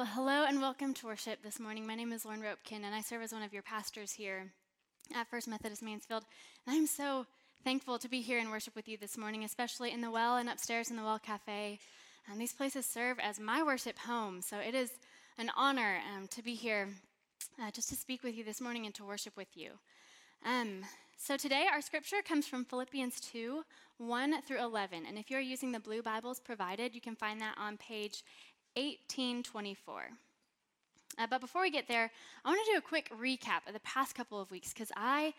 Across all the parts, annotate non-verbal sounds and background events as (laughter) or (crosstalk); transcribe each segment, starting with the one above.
Well, hello and welcome to worship this morning. My name is Lauren Roepken, and I serve as one of your pastors here at First Methodist Mansfield. And I'm so thankful to be here and worship with you this morning, especially in the Well and upstairs in the Well Cafe. And these places serve as my worship home, so it is an honor um, to be here uh, just to speak with you this morning and to worship with you. Um, so today, our scripture comes from Philippians 2 1 through 11. And if you're using the blue Bibles provided, you can find that on page 1824. Uh, but before we get there, I want to do a quick recap of the past couple of weeks because I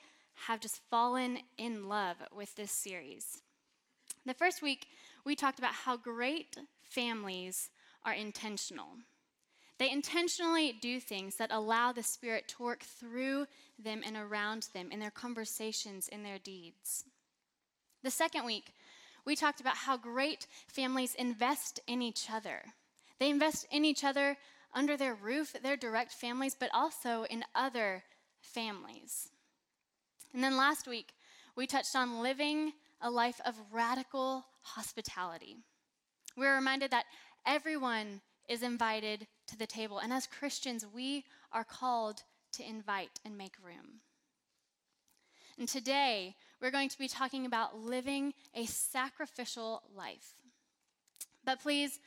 have just fallen in love with this series. The first week, we talked about how great families are intentional. They intentionally do things that allow the Spirit to work through them and around them in their conversations, in their deeds. The second week, we talked about how great families invest in each other. They invest in each other under their roof, their direct families, but also in other families. And then last week, we touched on living a life of radical hospitality. We were reminded that everyone is invited to the table, and as Christians, we are called to invite and make room. And today, we're going to be talking about living a sacrificial life. But please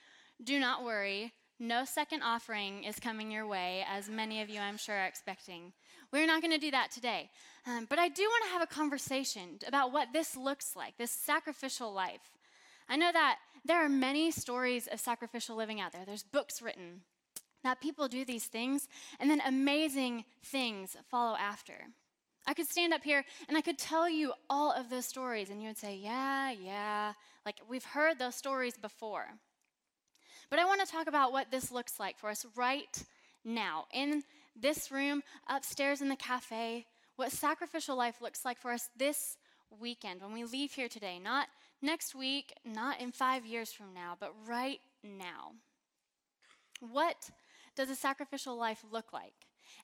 do not worry. No second offering is coming your way, as many of you, I'm sure, are expecting. We're not going to do that today. Um, but I do want to have a conversation about what this looks like, this sacrificial life. I know that there are many stories of sacrificial living out there. There's books written that people do these things, and then amazing things follow after. I could stand up here and I could tell you all of those stories, and you would say, Yeah, yeah, like we've heard those stories before. But I want to talk about what this looks like for us right now in this room, upstairs in the cafe, what sacrificial life looks like for us this weekend when we leave here today. Not next week, not in five years from now, but right now. What does a sacrificial life look like?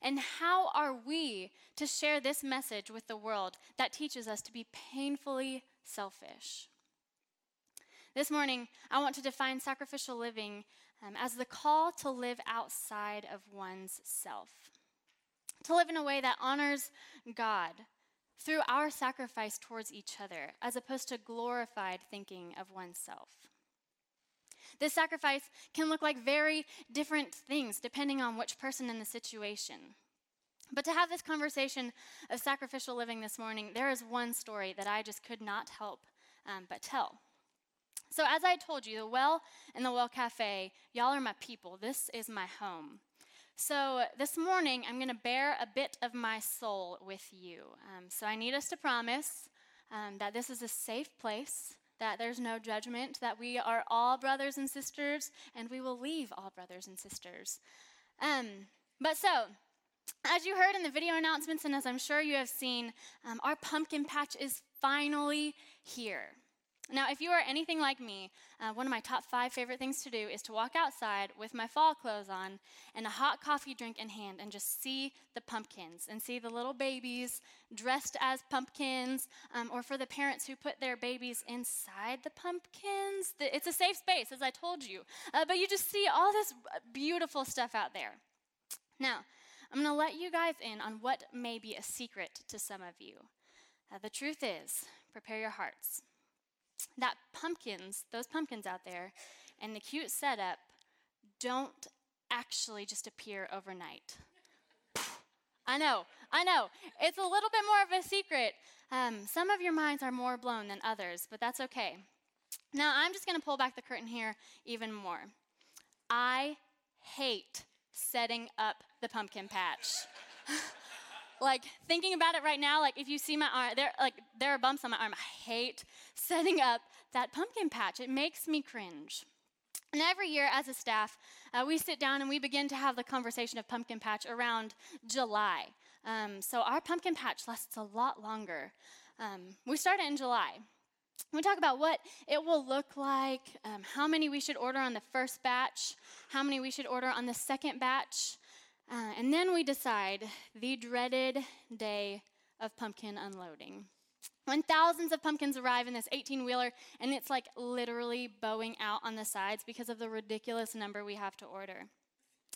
And how are we to share this message with the world that teaches us to be painfully selfish? This morning, I want to define sacrificial living um, as the call to live outside of one's self, to live in a way that honors God through our sacrifice towards each other, as opposed to glorified thinking of oneself. This sacrifice can look like very different things depending on which person in the situation. But to have this conversation of sacrificial living this morning, there is one story that I just could not help um, but tell. So, as I told you, the Well and the Well Cafe, y'all are my people. This is my home. So, this morning, I'm going to bear a bit of my soul with you. Um, so, I need us to promise um, that this is a safe place, that there's no judgment, that we are all brothers and sisters, and we will leave all brothers and sisters. Um, but so, as you heard in the video announcements, and as I'm sure you have seen, um, our pumpkin patch is finally here. Now, if you are anything like me, uh, one of my top five favorite things to do is to walk outside with my fall clothes on and a hot coffee drink in hand and just see the pumpkins and see the little babies dressed as pumpkins, um, or for the parents who put their babies inside the pumpkins. It's a safe space, as I told you. Uh, but you just see all this beautiful stuff out there. Now, I'm going to let you guys in on what may be a secret to some of you. Uh, the truth is, prepare your hearts that pumpkins, those pumpkins out there, and the cute setup don't actually just appear overnight. I know, I know. It's a little bit more of a secret. Um, some of your minds are more blown than others, but that's okay. Now, I'm just going to pull back the curtain here even more. I hate setting up the pumpkin patch. (laughs) like thinking about it right now, like if you see my arm, there like there are bumps on my arm. I hate (laughs) setting up that pumpkin patch. It makes me cringe. And every year, as a staff, uh, we sit down and we begin to have the conversation of pumpkin patch around July. Um, so our pumpkin patch lasts a lot longer. Um, we start it in July. We talk about what it will look like, um, how many we should order on the first batch, how many we should order on the second batch, uh, and then we decide the dreaded day of pumpkin unloading. When thousands of pumpkins arrive in this 18 wheeler, and it's like literally bowing out on the sides because of the ridiculous number we have to order.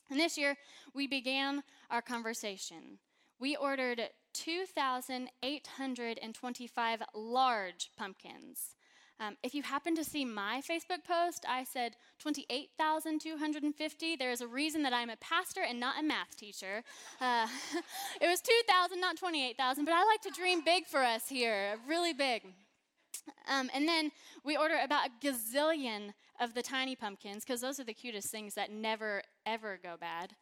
And this year, we began our conversation. We ordered 2,825 large pumpkins. Um, if you happen to see my Facebook post, I said 28,250. There is a reason that I'm a pastor and not a math teacher. Uh, (laughs) it was 2,000, not 28,000, but I like to dream big for us here, really big. Um, and then we order about a gazillion of the tiny pumpkins because those are the cutest things that never, ever go bad.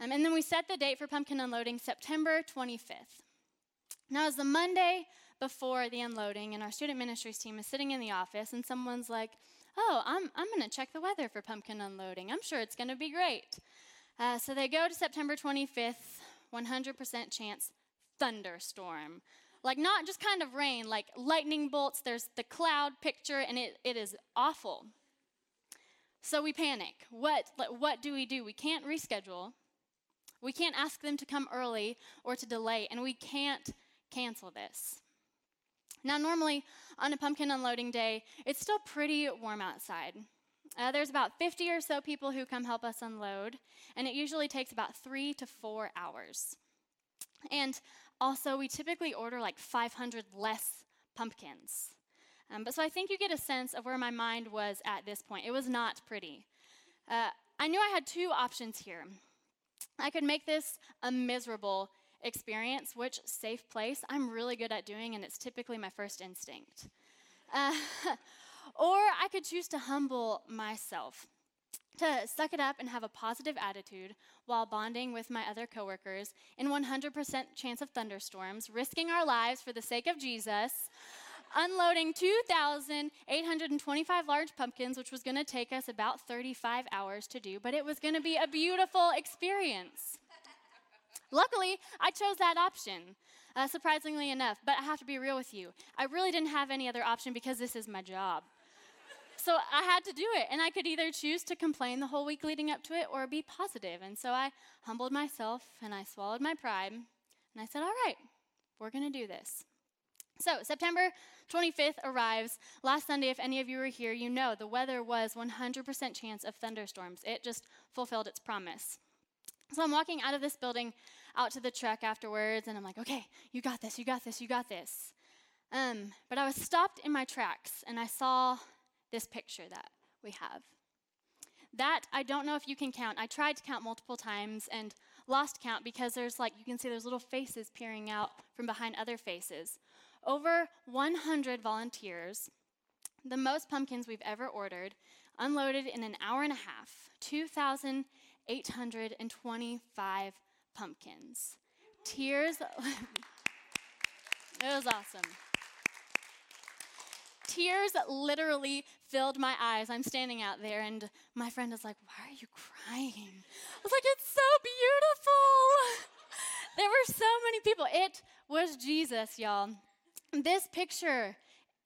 Um, and then we set the date for pumpkin unloading September 25th. Now, as the Monday before the unloading, and our student ministries team is sitting in the office, and someone's like, Oh, I'm, I'm going to check the weather for pumpkin unloading. I'm sure it's going to be great. Uh, so they go to September 25th, 100% chance thunderstorm. Like, not just kind of rain, like lightning bolts. There's the cloud picture, and it, it is awful. So we panic. What, what do we do? We can't reschedule. We can't ask them to come early or to delay, and we can't cancel this. Now, normally on a pumpkin unloading day, it's still pretty warm outside. Uh, there's about 50 or so people who come help us unload, and it usually takes about three to four hours. And also, we typically order like 500 less pumpkins. Um, but so I think you get a sense of where my mind was at this point. It was not pretty. Uh, I knew I had two options here. I could make this a miserable experience, which safe place I'm really good at doing, and it's typically my first instinct. Uh, (laughs) or I could choose to humble myself, to suck it up and have a positive attitude while bonding with my other coworkers in 100% chance of thunderstorms, risking our lives for the sake of Jesus, unloading 2,825 large pumpkins, which was going to take us about 35 hours to do, but it was going to be a beautiful experience. Luckily, I chose that option, uh, surprisingly enough. But I have to be real with you. I really didn't have any other option because this is my job. So I had to do it. And I could either choose to complain the whole week leading up to it or be positive. And so I humbled myself and I swallowed my pride. And I said, all right, we're going to do this. So, September 25th arrives. Last Sunday, if any of you were here, you know the weather was 100% chance of thunderstorms. It just fulfilled its promise. So I'm walking out of this building out to the truck afterwards, and I'm like, okay, you got this, you got this, you got this. Um, but I was stopped in my tracks, and I saw this picture that we have. That I don't know if you can count. I tried to count multiple times and lost count because there's like, you can see there's little faces peering out from behind other faces. Over 100 volunteers, the most pumpkins we've ever ordered, unloaded in an hour and a half, 2,000 825 pumpkins. Tears. (laughs) it was awesome. Tears literally filled my eyes. I'm standing out there, and my friend is like, Why are you crying? I was like, It's so beautiful. (laughs) there were so many people. It was Jesus, y'all. This picture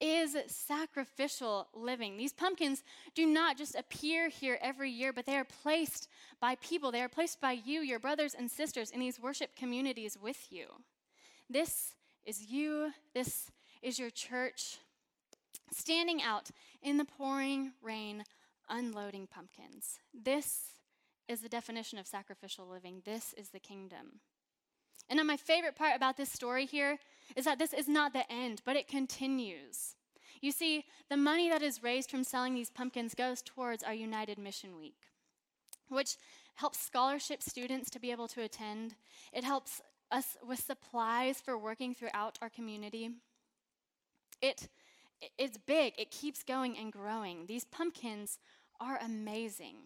is sacrificial living. These pumpkins do not just appear here every year, but they are placed by people. They are placed by you, your brothers and sisters, in these worship communities with you. This is you. This is your church standing out in the pouring rain, unloading pumpkins. This is the definition of sacrificial living. This is the kingdom. And then my favorite part about this story here is that this is not the end, but it continues. You see, the money that is raised from selling these pumpkins goes towards our United Mission Week, which helps scholarship students to be able to attend. It helps us with supplies for working throughout our community. It, it's big, it keeps going and growing. These pumpkins are amazing.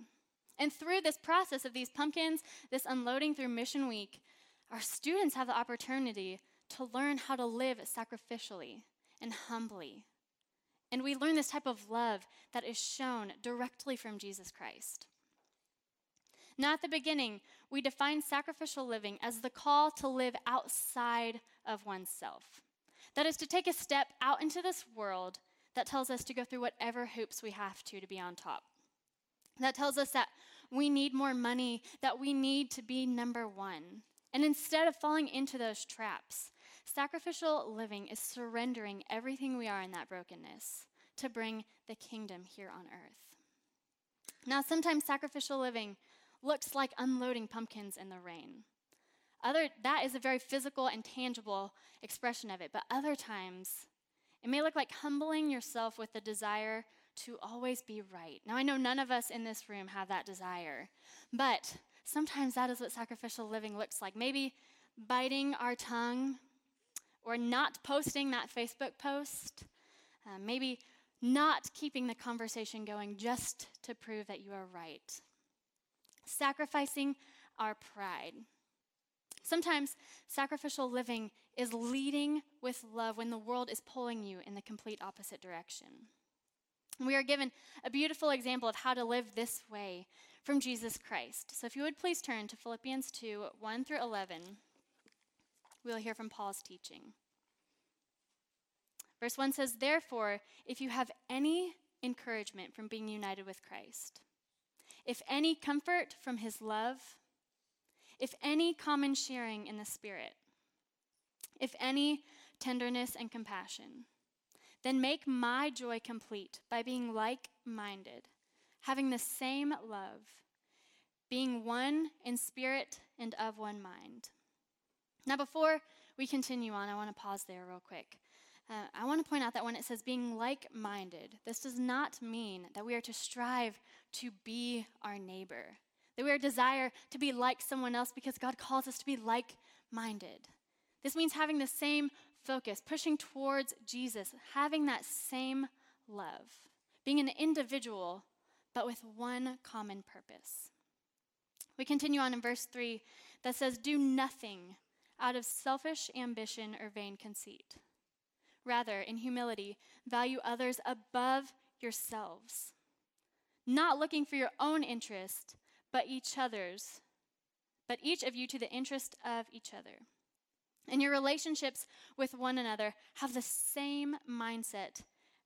And through this process of these pumpkins, this unloading through Mission Week, our students have the opportunity to learn how to live sacrificially and humbly. And we learn this type of love that is shown directly from Jesus Christ. Now, at the beginning, we define sacrificial living as the call to live outside of oneself. That is to take a step out into this world that tells us to go through whatever hoops we have to to be on top. That tells us that we need more money, that we need to be number one. And instead of falling into those traps, Sacrificial living is surrendering everything we are in that brokenness to bring the kingdom here on earth. Now, sometimes sacrificial living looks like unloading pumpkins in the rain. Other, that is a very physical and tangible expression of it. But other times, it may look like humbling yourself with the desire to always be right. Now, I know none of us in this room have that desire, but sometimes that is what sacrificial living looks like. Maybe biting our tongue or not posting that Facebook post. Uh, maybe not keeping the conversation going just to prove that you are right. Sacrificing our pride. Sometimes sacrificial living is leading with love when the world is pulling you in the complete opposite direction. We are given a beautiful example of how to live this way from Jesus Christ. So if you would please turn to Philippians 2 1 through 11, we'll hear from Paul's teaching. Verse 1 says, Therefore, if you have any encouragement from being united with Christ, if any comfort from his love, if any common sharing in the Spirit, if any tenderness and compassion, then make my joy complete by being like minded, having the same love, being one in spirit and of one mind. Now, before we continue on, I want to pause there real quick. Uh, I want to point out that when it says being like minded, this does not mean that we are to strive to be our neighbor, that we are desire to be like someone else because God calls us to be like minded. This means having the same focus, pushing towards Jesus, having that same love, being an individual, but with one common purpose. We continue on in verse 3 that says, Do nothing out of selfish ambition or vain conceit Rather, in humility, value others above yourselves, not looking for your own interest, but each other's, but each of you to the interest of each other. And your relationships with one another have the same mindset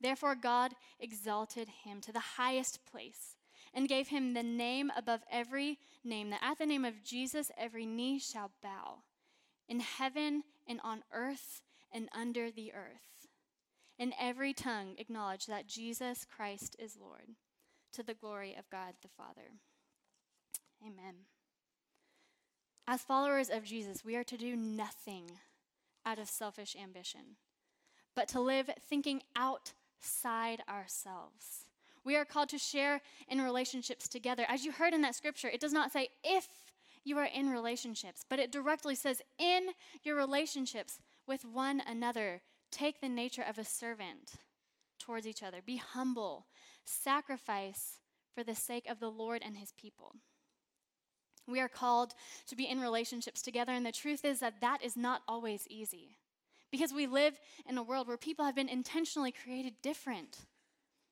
Therefore, God exalted him to the highest place and gave him the name above every name, that at the name of Jesus every knee shall bow, in heaven and on earth and under the earth and every tongue acknowledge that Jesus Christ is Lord, to the glory of God the Father. Amen. As followers of Jesus, we are to do nothing out of selfish ambition, but to live thinking outside ourselves. We are called to share in relationships together. As you heard in that scripture, it does not say if you are in relationships, but it directly says in your relationships with one another Take the nature of a servant towards each other. Be humble. Sacrifice for the sake of the Lord and his people. We are called to be in relationships together, and the truth is that that is not always easy because we live in a world where people have been intentionally created different.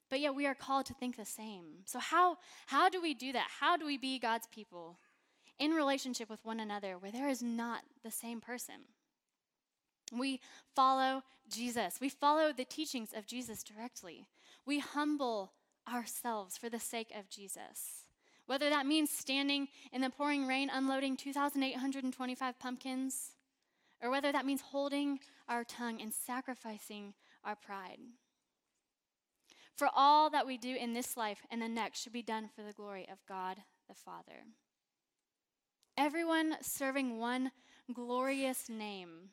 But yet we are called to think the same. So, how, how do we do that? How do we be God's people in relationship with one another where there is not the same person? We follow Jesus. We follow the teachings of Jesus directly. We humble ourselves for the sake of Jesus. Whether that means standing in the pouring rain unloading 2,825 pumpkins, or whether that means holding our tongue and sacrificing our pride. For all that we do in this life and the next should be done for the glory of God the Father. Everyone serving one glorious name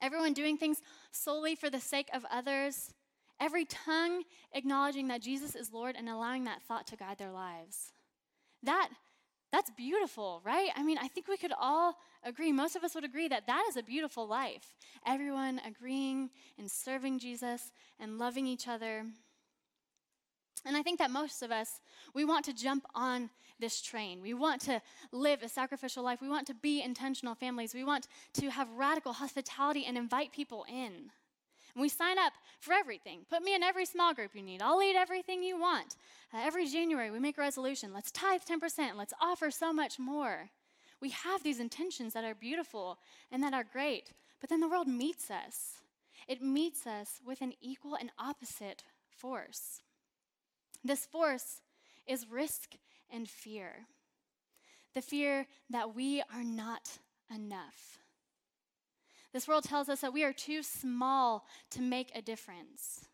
everyone doing things solely for the sake of others, every tongue acknowledging that Jesus is Lord and allowing that thought to guide their lives. That that's beautiful, right? I mean, I think we could all agree, most of us would agree that that is a beautiful life. Everyone agreeing and serving Jesus and loving each other. And I think that most of us, we want to jump on this train. We want to live a sacrificial life. We want to be intentional families. We want to have radical hospitality and invite people in. And we sign up for everything. Put me in every small group you need. I'll lead everything you want. Uh, every January, we make a resolution. Let's tithe 10%. Let's offer so much more. We have these intentions that are beautiful and that are great, but then the world meets us. It meets us with an equal and opposite force. This force is risk and fear. The fear that we are not enough. This world tells us that we are too small to make a difference.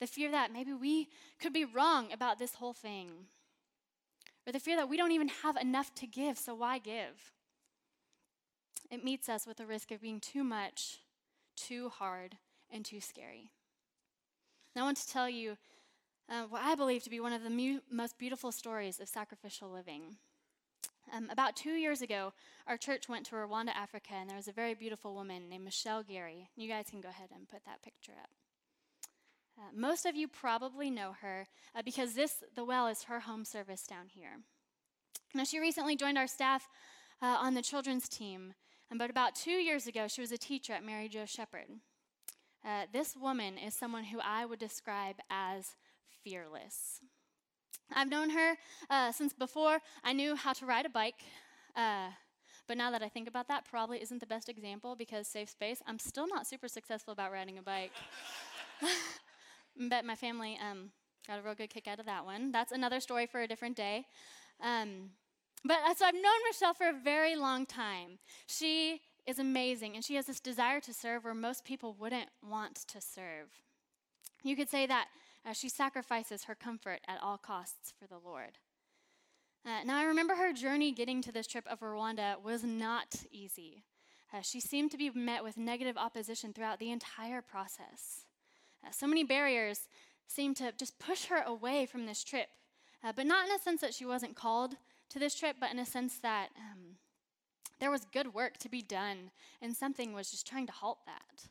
The fear that maybe we could be wrong about this whole thing. Or the fear that we don't even have enough to give, so why give? It meets us with the risk of being too much, too hard, and too scary. Now, I want to tell you uh, what I believe to be one of the mu- most beautiful stories of sacrificial living. Um, about two years ago, our church went to Rwanda, Africa, and there was a very beautiful woman named Michelle Gary. You guys can go ahead and put that picture up. Uh, most of you probably know her uh, because this, the well, is her home service down here. Now, she recently joined our staff uh, on the children's team, um, but about two years ago, she was a teacher at Mary Jo Shepherd. Uh, this woman is someone who I would describe as fearless. I've known her uh, since before I knew how to ride a bike. Uh, but now that I think about that, probably isn't the best example because safe space. I'm still not super successful about riding a bike. (laughs) Bet my family um, got a real good kick out of that one. That's another story for a different day. Um, but uh, so I've known Michelle for a very long time. She is amazing, and she has this desire to serve where most people wouldn't want to serve. You could say that uh, she sacrifices her comfort at all costs for the Lord. Uh, now, I remember her journey getting to this trip of Rwanda was not easy. Uh, she seemed to be met with negative opposition throughout the entire process. Uh, so many barriers seemed to just push her away from this trip, uh, but not in a sense that she wasn't called to this trip, but in a sense that um, there was good work to be done, and something was just trying to halt that.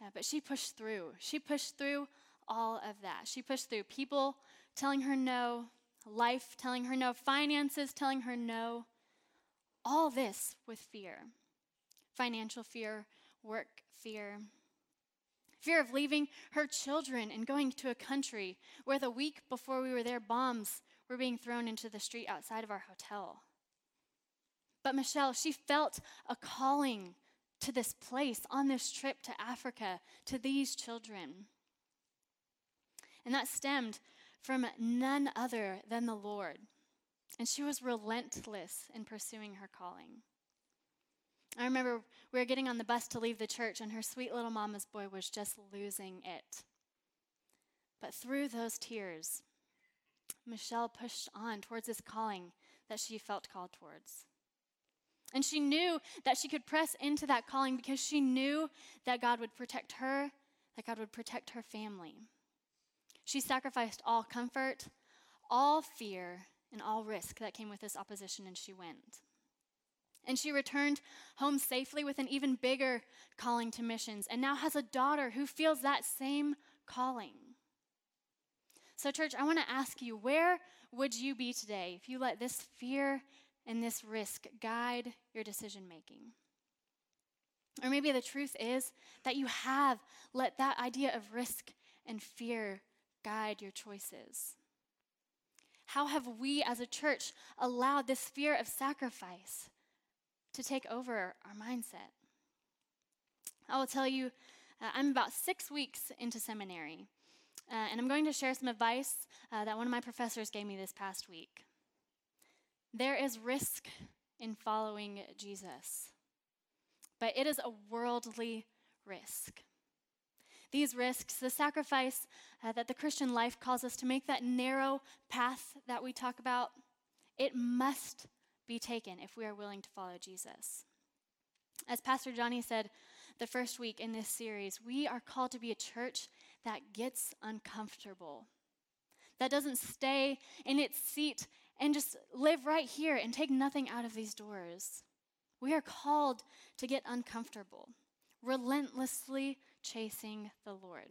Uh, but she pushed through. She pushed through all of that. She pushed through people telling her no, life telling her no, finances telling her no. All this with fear financial fear, work fear, fear of leaving her children and going to a country where the week before we were there, bombs were being thrown into the street outside of our hotel. But Michelle, she felt a calling to this place on this trip to Africa, to these children. And that stemmed from none other than the Lord. And she was relentless in pursuing her calling. I remember we were getting on the bus to leave the church, and her sweet little mama's boy was just losing it. But through those tears, Michelle pushed on towards this calling that she felt called towards. And she knew that she could press into that calling because she knew that God would protect her, that God would protect her family. She sacrificed all comfort, all fear, and all risk that came with this opposition, and she went. And she returned home safely with an even bigger calling to missions, and now has a daughter who feels that same calling. So, church, I want to ask you where would you be today if you let this fear and this risk guide your decision making? Or maybe the truth is that you have let that idea of risk and fear guide your choices? How have we as a church allowed this fear of sacrifice to take over our mindset? I will tell you, uh, I'm about six weeks into seminary, uh, and I'm going to share some advice uh, that one of my professors gave me this past week. There is risk in following Jesus, but it is a worldly risk these risks, the sacrifice uh, that the Christian life calls us to make, that narrow path that we talk about, it must be taken if we are willing to follow Jesus. As Pastor Johnny said the first week in this series, we are called to be a church that gets uncomfortable, that doesn't stay in its seat and just live right here and take nothing out of these doors. We are called to get uncomfortable, relentlessly chasing the Lord.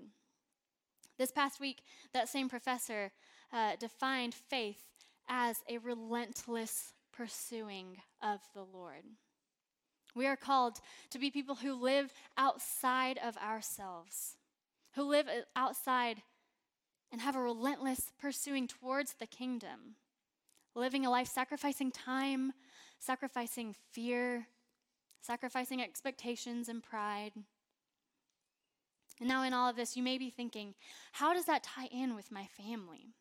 This past week, that same professor uh, defined faith as a relentless pursuing of the Lord. We are called to be people who live outside of ourselves, who live outside and have a relentless pursuing towards the kingdom, living a life sacrificing time, sacrificing fear, sacrificing expectations and pride. And now, in all of this, you may be thinking, how does that tie in with my family?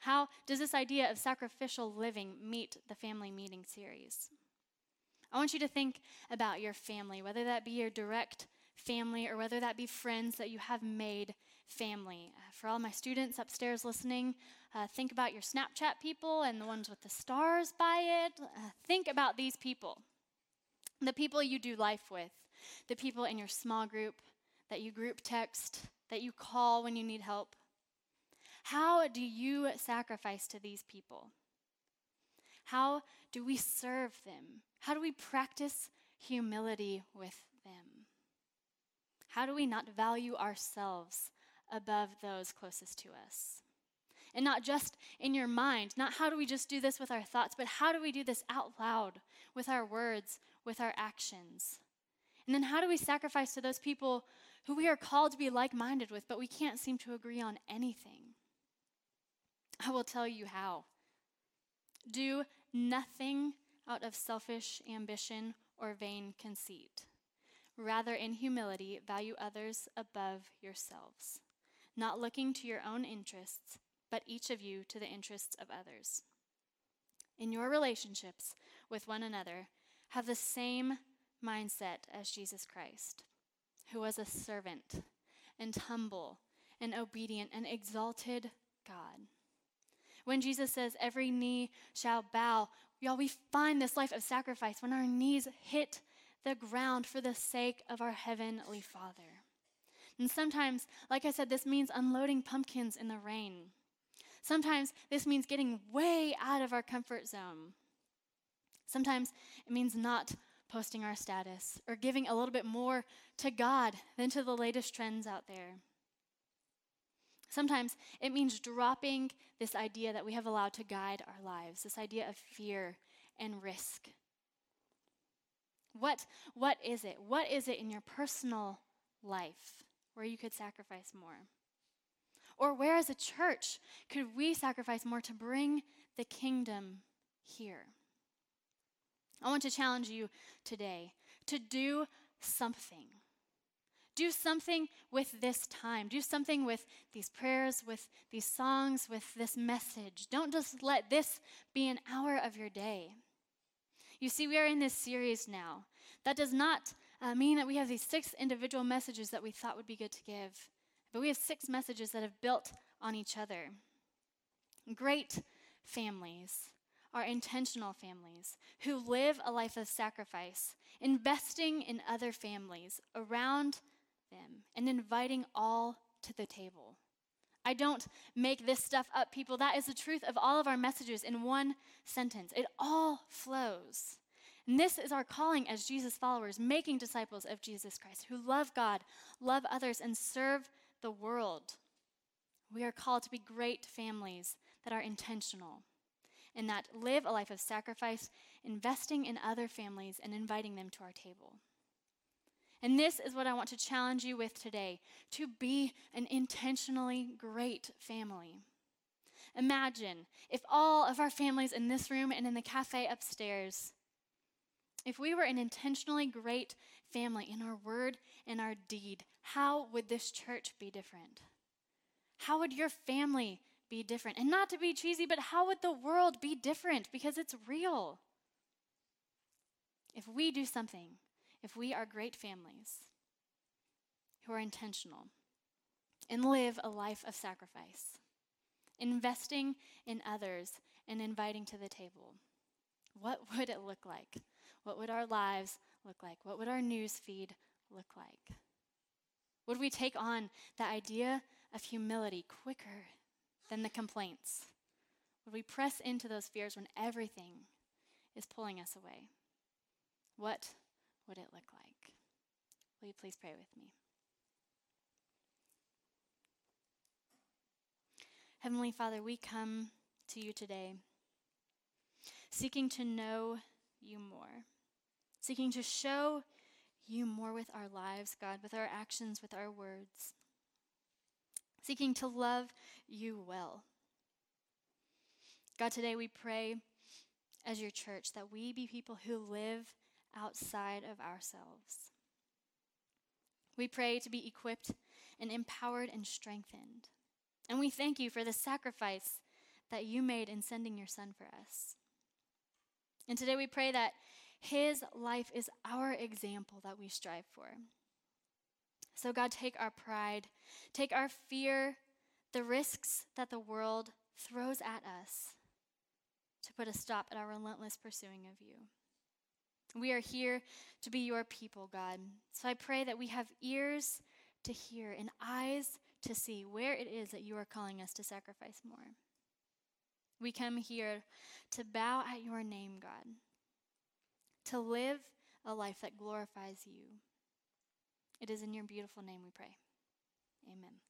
How does this idea of sacrificial living meet the family meeting series? I want you to think about your family, whether that be your direct family or whether that be friends that you have made family. Uh, for all my students upstairs listening, uh, think about your Snapchat people and the ones with the stars by it. Uh, think about these people the people you do life with, the people in your small group that you group text, that you call when you need help. How do you sacrifice to these people? How do we serve them? How do we practice humility with them? How do we not value ourselves above those closest to us? And not just in your mind, not how do we just do this with our thoughts, but how do we do this out loud with our words, with our actions? And then how do we sacrifice to those people who we are called to be like minded with, but we can't seem to agree on anything? I will tell you how. Do nothing out of selfish ambition or vain conceit. Rather, in humility, value others above yourselves, not looking to your own interests, but each of you to the interests of others. In your relationships with one another, have the same mindset as Jesus Christ, who was a servant and humble and obedient and exalted God. When Jesus says, every knee shall bow, y'all, we find this life of sacrifice when our knees hit the ground for the sake of our Heavenly Father. And sometimes, like I said, this means unloading pumpkins in the rain. Sometimes this means getting way out of our comfort zone. Sometimes it means not posting our status or giving a little bit more to God than to the latest trends out there. Sometimes it means dropping this idea that we have allowed to guide our lives, this idea of fear and risk. What, what is it? What is it in your personal life where you could sacrifice more? Or where, as a church, could we sacrifice more to bring the kingdom here? I want to challenge you today to do something do something with this time. Do something with these prayers, with these songs, with this message. Don't just let this be an hour of your day. You see, we are in this series now. That does not uh, mean that we have these six individual messages that we thought would be good to give, but we have six messages that have built on each other. Great families are intentional families who live a life of sacrifice, investing in other families around them and inviting all to the table. I don't make this stuff up, people. That is the truth of all of our messages in one sentence. It all flows. And this is our calling as Jesus followers, making disciples of Jesus Christ who love God, love others, and serve the world. We are called to be great families that are intentional and that live a life of sacrifice, investing in other families and inviting them to our table. And this is what I want to challenge you with today to be an intentionally great family. Imagine if all of our families in this room and in the cafe upstairs, if we were an intentionally great family in our word and our deed, how would this church be different? How would your family be different? And not to be cheesy, but how would the world be different? Because it's real. If we do something if we are great families who are intentional and live a life of sacrifice, investing in others and inviting to the table, what (laughs) would it look like? What would our lives look like? What would our news feed look like? Would we take on the idea of humility quicker than the complaints? Would we press into those fears when everything is pulling us away? What would it look like? Will you please pray with me? Heavenly Father, we come to you today seeking to know you more, seeking to show you more with our lives, God, with our actions, with our words. Seeking to love you well. God, today we pray as your church that we be people who live outside of ourselves. We pray to be equipped and empowered and strengthened. And we thank you for the sacrifice that you made in sending your son for us. And today we pray that his life is our example that we strive for. So, God, take our pride, take our fear, the risks that the world throws at us to put a stop at our relentless pursuing of you. We are here to be your people, God. So I pray that we have ears to hear and eyes to see where it is that you are calling us to sacrifice more. We come here to bow at your name, God, to live a life that glorifies you. It is in your beautiful name we pray. Amen.